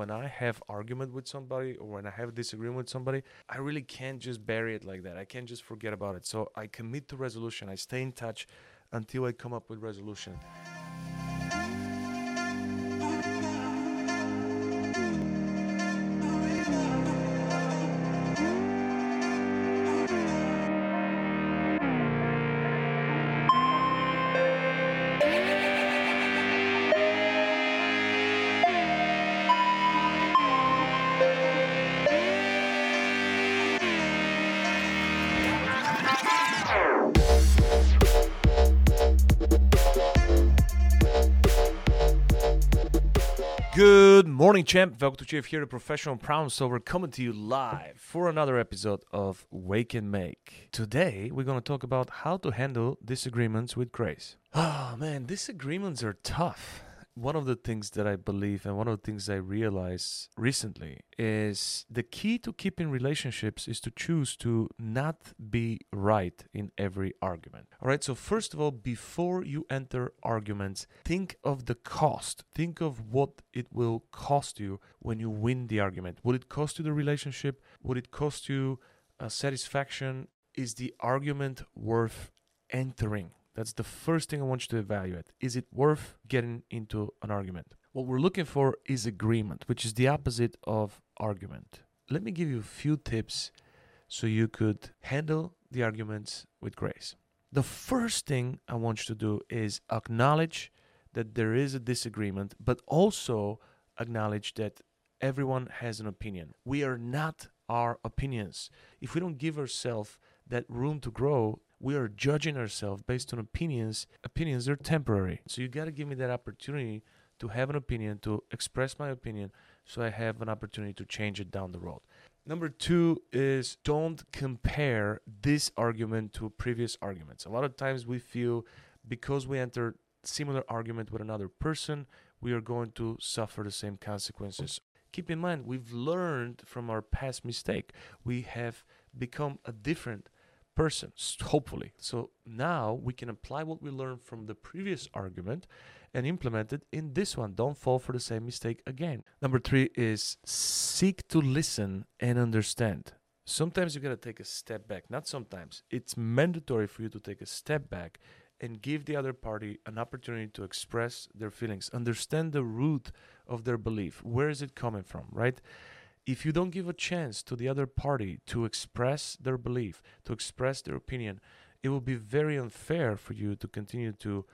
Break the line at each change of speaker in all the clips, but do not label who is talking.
when I have argument with somebody or when I have disagreement with somebody, I really can't just bury it like that. I can't just forget about it. So I commit to resolution. I stay in touch until I come up with resolution. Good morning, champ. Welcome to Chief here, the professional problem solver, coming to you live for another episode of Wake N' Make. Today, we're going to talk about how to handle disagreements with grace. Oh man, disagreements are tough one of the things that I believe and one of the things I realize recently is the key to keeping relationships is to choose to not be right in every argument. All right, so first of all, before you enter arguments, think of the cost. Think of what it will cost you when you win the argument. Would it cost you the relationship? Would it cost you uh, satisfaction? Is the argument worth entering? That's the first thing I want you to evaluate. Is it worth getting into an argument? What we're looking for is agreement, which is the opposite of argument. Let me give you a few tips so you could handle the arguments with grace. The first thing I want you to do is acknowledge that there is a disagreement, but also acknowledge that everyone has an opinion. We are not our opinions. If we don't give ourselves that room to grow, we are judging ourselves based on opinions. Opinions are temporary. So you got to give me that opportunity to have an opinion, to express my opinion, so I have an opportunity to change it down the road. Number two is don't compare this argument to previous arguments. A lot of times we feel because we enter similar argument with another person, we are going to suffer the same consequences. Keep in mind, we've learned from our past mistake. We have become a different person, hopefully. So now we can apply what we learned from the previous argument and implement it in this one. Don't fall for the same mistake again. Number three is seek to listen and understand. Sometimes you got to take a step back. Not sometimes. It's mandatory for you to take a step back and give the other party an opportunity to express their feelings, understand the root of their belief. Where is it coming from, right? If you don't give a chance to the other party to express their belief, to express their opinion, it will be very unfair for you to continue to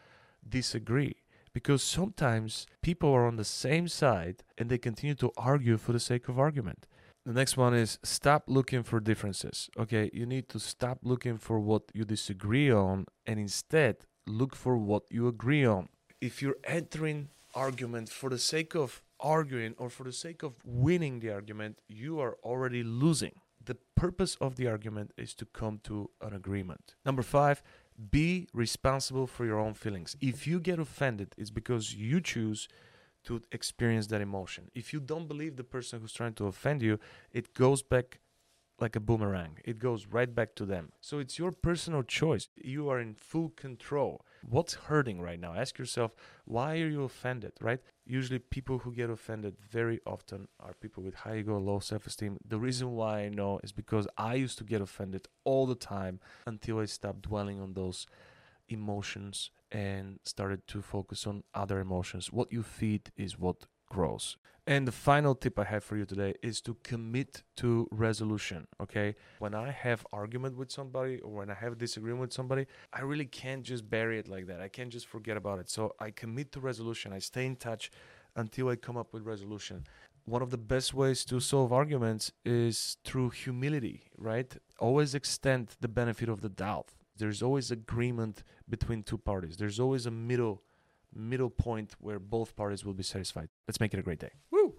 disagree. Because sometimes people are on the same side and they continue to argue for the sake of argument. The next one is stop looking for differences. Okay, you need to stop looking for what you disagree on and instead look for what you agree on. If you're entering argument for the sake of arguing or for the sake of winning the argument, you are already losing. The purpose of the argument is to come to an agreement. Number five, be responsible for your own feelings. If you get offended, it's because you choose to experience that emotion. If you don't believe the person who's trying to offend you, it goes back like a boomerang. It goes right back to them. So it's your personal choice. You are in full control. What's hurting right now? Ask yourself, why are you offended, right? Usually, people who get offended very often are people with high ego, low self esteem. The reason why I know is because I used to get offended all the time until I stopped dwelling on those emotions and started to focus on other emotions. What you feed is what grows. And the final tip I have for you today is to commit to resolution. Okay. When I have argument with somebody or when I have disagreement with somebody, I really can't just bury it like that. I can't just forget about it. So I commit to resolution. I stay in touch until I come up with resolution. One of the best ways to solve arguments is through humility, right? Always extend the benefit of the doubt. There's always agreement between two parties. There's always a middle middle point where both parties will be satisfied. Let's make it a great day. Woo!